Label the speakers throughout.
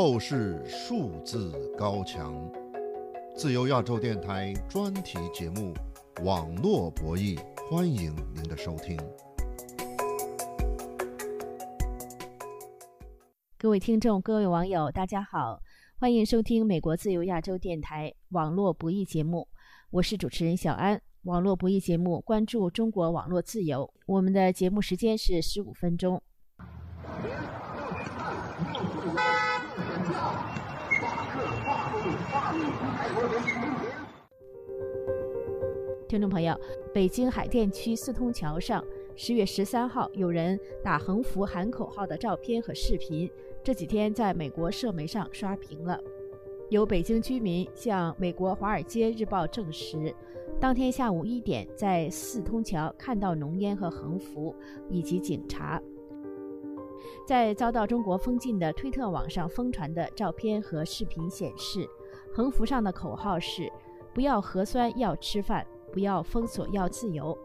Speaker 1: 透视数字高墙，自由亚洲电台专题节目《网络博弈》，欢迎您的收听。
Speaker 2: 各位听众、各位网友，大家好，欢迎收听美国自由亚洲电台《网络博弈》节目，我是主持人小安。网络博弈节目关注中国网络自由，我们的节目时间是十五分钟。听众朋友，北京海淀区四通桥上，十月十三号有人打横幅喊口号的照片和视频，这几天在美国社媒上刷屏了。有北京居民向美国《华尔街日报》证实，当天下午一点在四通桥看到浓烟和横幅以及警察。在遭到中国封禁的推特网上疯传的照片和视频显示，横幅上的口号是“不要核酸要吃饭”。不要封锁，要自由，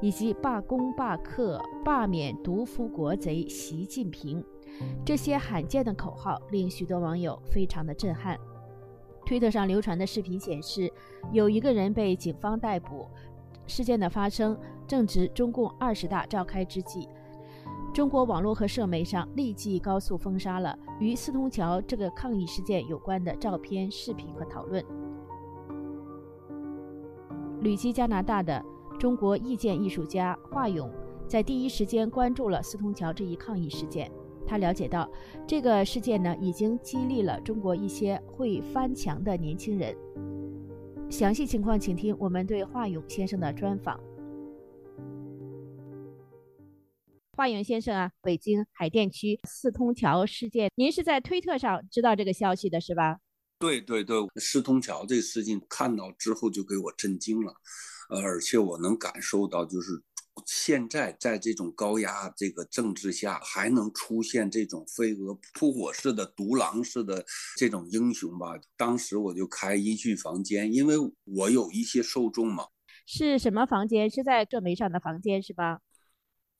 Speaker 2: 以及罢工、罢课、罢免毒夫国贼习近平，这些罕见的口号令许多网友非常的震撼。推特上流传的视频显示，有一个人被警方逮捕。事件的发生正值中共二十大召开之际，中国网络和社媒上立即高速封杀了与四通桥这个抗议事件有关的照片、视频和讨论。旅居加拿大的中国意见艺术家华勇，在第一时间关注了四通桥这一抗议事件。他了解到，这个事件呢，已经激励了中国一些会翻墙的年轻人。详细情况，请听我们对华勇先生的专访。华勇先生啊，北京海淀区四通桥事件，您是在推特上知道这个消息的是吧？
Speaker 3: 对对对，四通桥这个事情看到之后就给我震惊了，呃，而且我能感受到，就是现在在这种高压这个政治下，还能出现这种飞蛾扑火式的、独狼式的这种英雄吧。当时我就开音讯房间，因为我有一些受众嘛。
Speaker 2: 是什么房间？是在社媒上的房间是吧？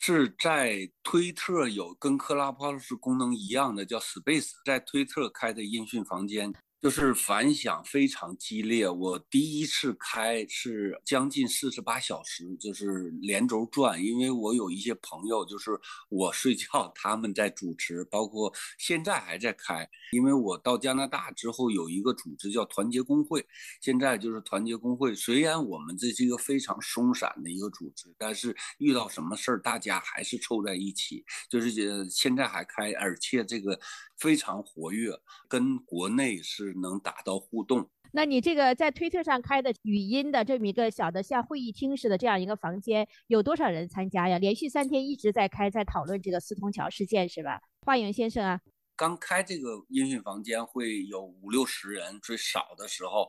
Speaker 3: 是在推特有跟克拉 p 斯功能一样的叫 Space，在推特开的音讯房间。就是反响非常激烈。我第一次开是将近四十八小时，就是连轴转。因为我有一些朋友，就是我睡觉，他们在主持，包括现在还在开。因为我到加拿大之后，有一个组织叫团结工会，现在就是团结工会。虽然我们这是一个非常松散的一个组织，但是遇到什么事儿，大家还是凑在一起。就是，现在还开，而且这个非常活跃，跟国内是。能达到互动。
Speaker 2: 那你这个在推特上开的语音的这么一个小的像会议厅似的这样一个房间，有多少人参加呀？连续三天一直在开，在讨论这个四通桥事件是吧？华勇先生啊，
Speaker 3: 刚开这个音讯房间会有五六十人，最少的时候，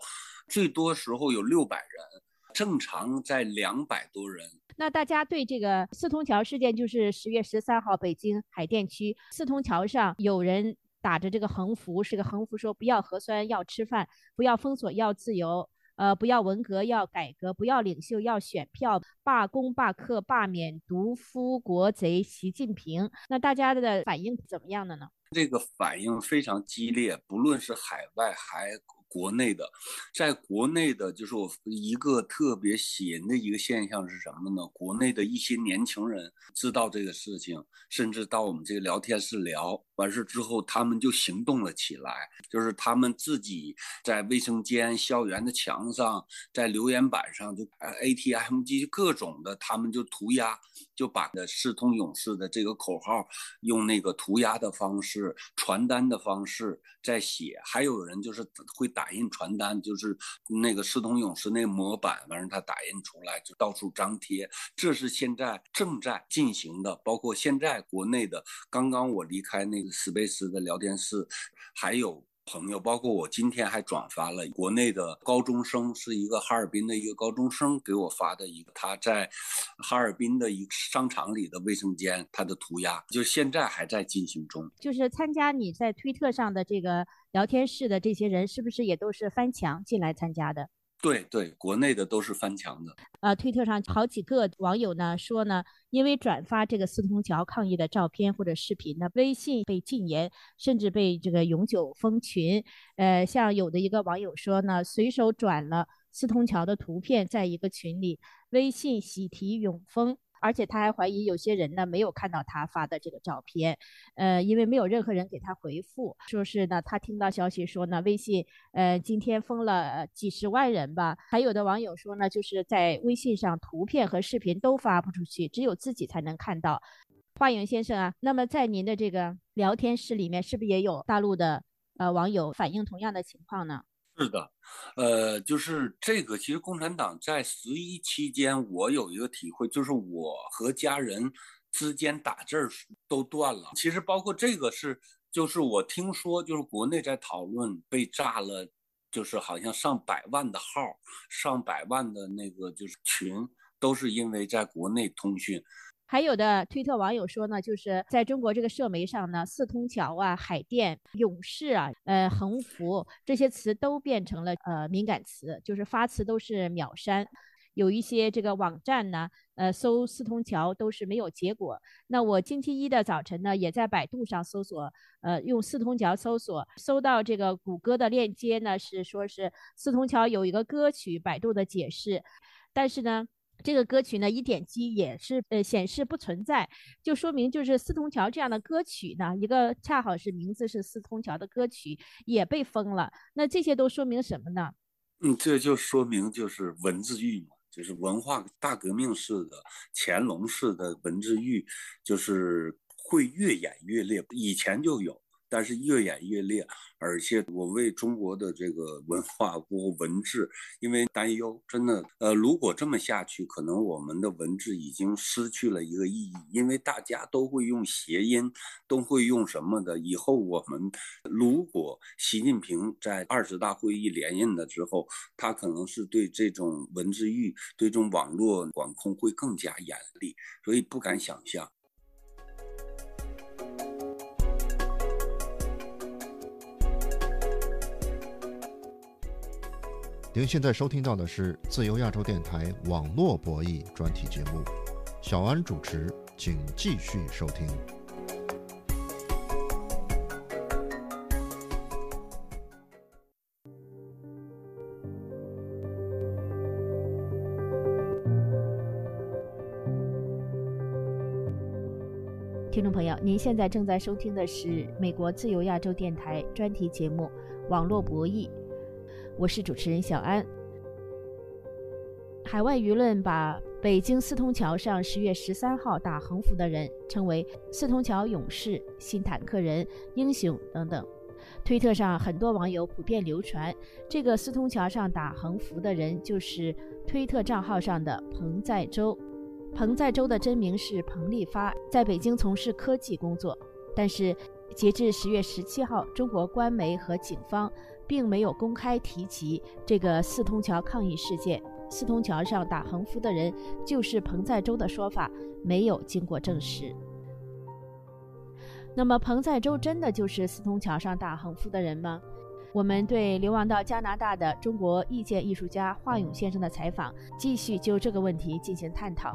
Speaker 3: 最多时候有六百人，正常在两百多人。
Speaker 2: 那大家对这个四通桥事件，就是十月十三号北京海淀区四通桥上有人。打着这个横幅，是个横幅，说不要核酸，要吃饭；不要封锁，要自由；呃，不要文革，要改革；不要领袖，要选票；罢工、罢课、罢免独夫国贼习近平。那大家的反应怎么样的呢？
Speaker 3: 这个反应非常激烈，不论是海外还。国内的，在国内的，就是我一个特别喜人的一个现象是什么呢？国内的一些年轻人知道这个事情，甚至到我们这个聊天室聊完事之后，他们就行动了起来，就是他们自己在卫生间、校园的墙上，在留言板上，就 ATM 机各种的，他们就涂鸦，就把的“四通勇士”的这个口号用那个涂鸦的方式、传单的方式在写，还有人就是会打。打印传单就是那个四通勇士那模板，完事他打印出来就到处张贴。这是现在正在进行的，包括现在国内的。刚刚我离开那个 Space 的聊天室，还有。朋友，包括我今天还转发了国内的高中生，是一个哈尔滨的一个高中生给我发的一个他在哈尔滨的一个商场里的卫生间，他的涂鸦，就现在还在进行中。
Speaker 2: 就是参加你在推特上的这个聊天室的这些人，是不是也都是翻墙进来参加的？
Speaker 3: 对对，国内的都是翻墙的。
Speaker 2: 呃，推特上好几个网友呢说呢，因为转发这个四通桥抗议的照片或者视频呢，微信被禁言，甚至被这个永久封群。呃，像有的一个网友说呢，随手转了四通桥的图片在一个群里，微信喜提永封。而且他还怀疑有些人呢没有看到他发的这个照片，呃，因为没有任何人给他回复，说是呢他听到消息说呢微信呃今天封了几十万人吧，还有的网友说呢就是在微信上图片和视频都发不出去，只有自己才能看到。华勇先生啊，那么在您的这个聊天室里面，是不是也有大陆的呃网友反映同样的情况呢？
Speaker 3: 是的，呃，就是这个。其实共产党在十一期间，我有一个体会，就是我和家人之间打字都断了。其实包括这个是，就是我听说，就是国内在讨论被炸了，就是好像上百万的号，上百万的那个就是群，都是因为在国内通讯。
Speaker 2: 还有的推特网友说呢，就是在中国这个社媒上呢，四通桥啊、海淀、勇士啊、呃、横幅这些词都变成了呃敏感词，就是发词都是秒删。有一些这个网站呢，呃，搜四通桥都是没有结果。那我星期一的早晨呢，也在百度上搜索，呃，用四通桥搜索，搜到这个谷歌的链接呢，是说是四通桥有一个歌曲，百度的解释，但是呢。这个歌曲呢，一点击也是呃显示不存在，就说明就是四通桥这样的歌曲呢，一个恰好是名字是四通桥的歌曲也被封了。那这些都说明什么呢？
Speaker 3: 嗯，这就说明就是文字狱嘛，就是文化大革命式的乾隆式的文字狱，就是会越演越烈，以前就有。但是越演越烈，而且我为中国的这个文化或文字，因为担忧，真的，呃，如果这么下去，可能我们的文字已经失去了一个意义，因为大家都会用谐音，都会用什么的。以后我们如果习近平在二十大会议连任了之后，他可能是对这种文字狱、对这种网络管控会更加严厉，所以不敢想象。
Speaker 1: 您现在收听到的是自由亚洲电台网络博弈专题节目，小安主持，请继续收听。
Speaker 2: 听众朋友，您现在正在收听的是美国自由亚洲电台专题节目《网络博弈》。我是主持人小安。海外舆论把北京四通桥上十月十三号打横幅的人称为“四通桥勇士”“新坦克人”“英雄”等等。推特上很多网友普遍流传，这个四通桥上打横幅的人就是推特账号上的彭在洲。彭在洲的真名是彭立发，在北京从事科技工作。但是截至十月十七号，中国官媒和警方。并没有公开提及这个四通桥抗议事件。四通桥上打横幅的人就是彭在洲的说法没有经过证实。那么，彭在洲真的就是四通桥上打横幅的人吗？我们对流亡到加拿大的中国意见艺术家华勇先生的采访，继续就这个问题进行探讨。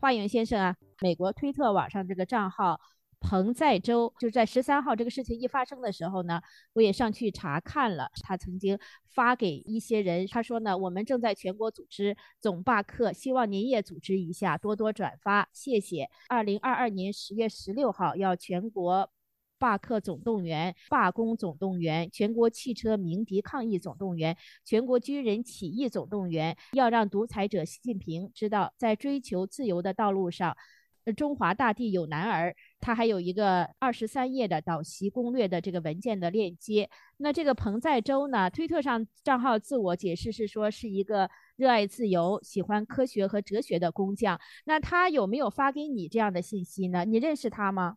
Speaker 2: 华勇先生啊，美国推特网上这个账号。彭在洲就是在十三号这个事情一发生的时候呢，我也上去查看了。他曾经发给一些人，他说呢，我们正在全国组织总罢课，希望您也组织一下，多多转发，谢谢。二零二二年十月十六号要全国罢课总动员、罢工总动员、全国汽车鸣笛抗议总动员、全国军人起义总动员，要让独裁者习近平知道，在追求自由的道路上。中华大地有男儿，他还有一个二十三页的导习攻略的这个文件的链接。那这个彭在洲呢，推特上账号自我解释是说是一个热爱自由、喜欢科学和哲学的工匠。那他有没有发给你这样的信息呢？你认识他吗？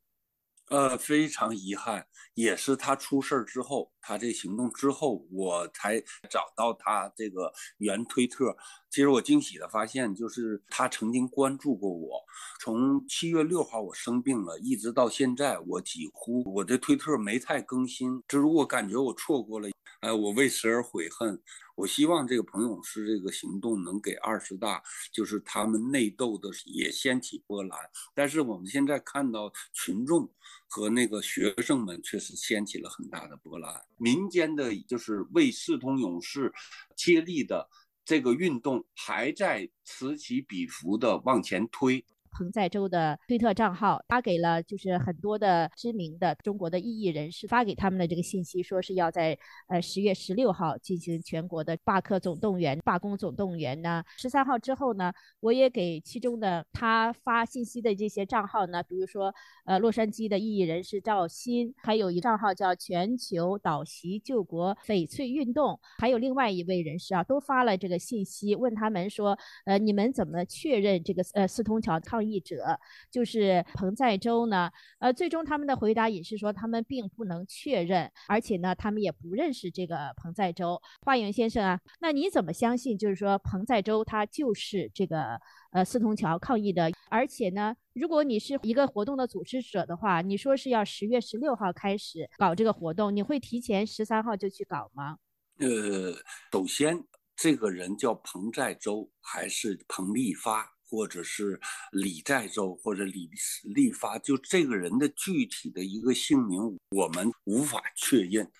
Speaker 3: 呃，非常遗憾，也是他出事儿之后，他这行动之后，我才找到他这个原推特。其实我惊喜的发现，就是他曾经关注过我。从七月六号我生病了，一直到现在，我几乎我的推特没太更新。这如果感觉我错过了，哎，我为此而悔恨。我希望这个彭勇士这个行动能给二十大，就是他们内斗的也掀起波澜。但是我们现在看到群众和那个学生们确实掀起了很大的波澜，民间的就是为四通勇士接力的这个运动还在此起彼伏的往前推。
Speaker 2: 彭在洲的推特账号发给了就是很多的知名的中国的异议人士发给他们的这个信息，说是要在呃十月十六号进行全国的罢课总动员、罢工总动员呢。十三号之后呢，我也给其中的他发信息的这些账号呢，比如说呃洛杉矶的异议人士赵鑫，还有一账号叫全球导席救国翡翠运动，还有另外一位人士啊，都发了这个信息，问他们说，呃你们怎么确认这个呃四通桥抗？议者就是彭在洲呢，呃，最终他们的回答也是说他们并不能确认，而且呢，他们也不认识这个彭在洲。华勇先生啊，那你怎么相信就是说彭在洲他就是这个呃四通桥抗议的？而且呢，如果你是一个活动的组织者的话，你说是要十月十六号开始搞这个活动，你会提前十三号就去搞吗？
Speaker 3: 呃，首先这个人叫彭在洲还是彭立发？或者是李在洲或者李立发，就这个人的具体的一个姓名，我们无法确认。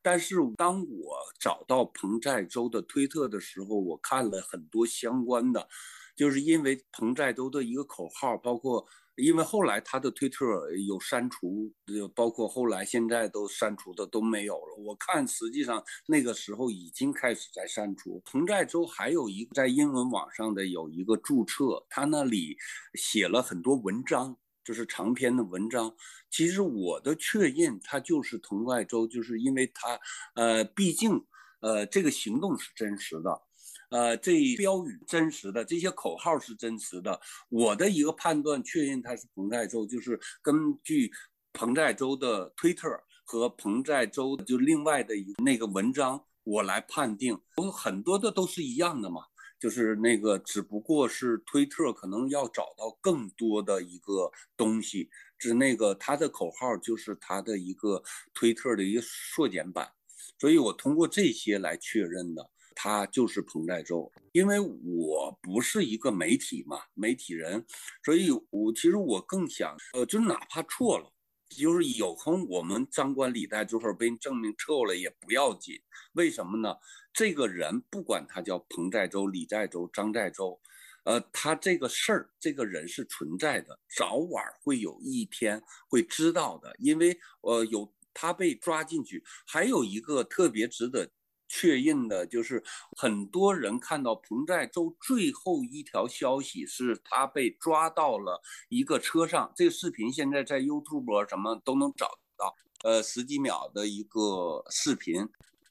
Speaker 3: 但是当我找到彭在洲的推特的时候，我看了很多相关的，就是因为彭在洲的一个口号，包括。因为后来他的推特有删除，包括后来现在都删除的都没有了。我看实际上那个时候已经开始在删除。彭在洲还有一个在英文网上的有一个注册，他那里写了很多文章，就是长篇的文章。其实我的确认他就是彭在洲，就是因为他，呃，毕竟，呃，这个行动是真实的。呃，这标语真实的，这些口号是真实的。我的一个判断确认他是彭在洲，就是根据彭在洲的推特和彭在洲就另外的一那个文章，我来判定。我很多的都是一样的嘛，就是那个只不过是推特可能要找到更多的一个东西，是那个他的口号就是他的一个推特的一个缩减版，所以我通过这些来确认的。他就是彭在洲，因为我不是一个媒体嘛，媒体人，所以我其实我更想，呃，就哪怕错了，就是有空我们张冠李戴，就是被证明错了也不要紧。为什么呢？这个人不管他叫彭在洲、李在洲、张在洲，呃，他这个事儿，这个人是存在的，早晚会有一天会知道的，因为呃，有他被抓进去，还有一个特别值得。确认的就是很多人看到彭在洲最后一条消息是他被抓到了一个车上，这个视频现在在 YouTube 什么都能找到，呃，十几秒的一个视频。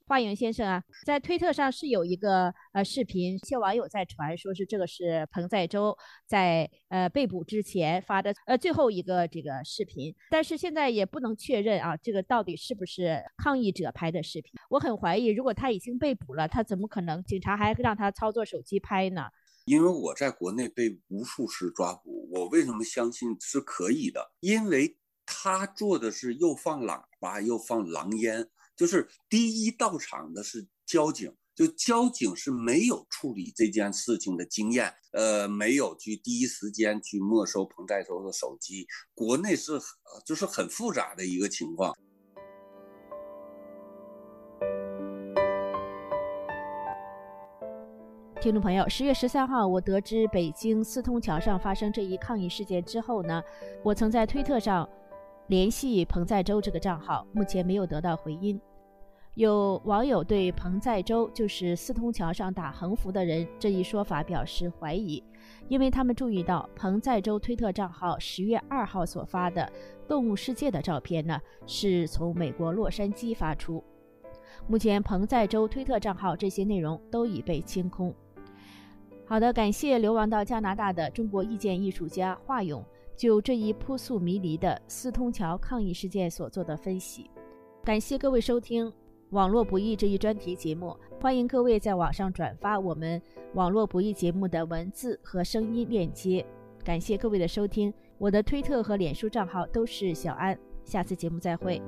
Speaker 2: 华勇先生啊，在推特上是有一个呃视频，一些网友在传，说是这个是彭在洲在呃被捕之前发的呃最后一个这个视频，但是现在也不能确认啊，这个到底是不是抗议者拍的视频？我很怀疑，如果他已经被捕了，他怎么可能警察还让他操作手机拍呢？
Speaker 3: 因为我在国内被无数次抓捕，我为什么相信是可以的？因为他做的是又放喇叭又放狼烟。就是第一到场的是交警，就交警是没有处理这件事情的经验，呃，没有去第一时间去没收彭在洲的手机。国内是就是很复杂的一个情况。
Speaker 2: 听众朋友，十月十三号，我得知北京四通桥上发生这一抗议事件之后呢，我曾在推特上。联系彭在洲这个账号，目前没有得到回音。有网友对彭在洲就是四通桥上打横幅的人这一说法表示怀疑，因为他们注意到彭在洲推特账号十月二号所发的动物世界的照片呢，是从美国洛杉矶发出。目前彭在洲推特账号这些内容都已被清空。好的，感谢流亡到加拿大的中国意见艺术家华勇。就这一扑朔迷离的四通桥抗议事件所做的分析。感谢各位收听《网络不易》这一专题节目，欢迎各位在网上转发我们《网络不易》节目的文字和声音链接。感谢各位的收听，我的推特和脸书账号都是小安，下次节目再会。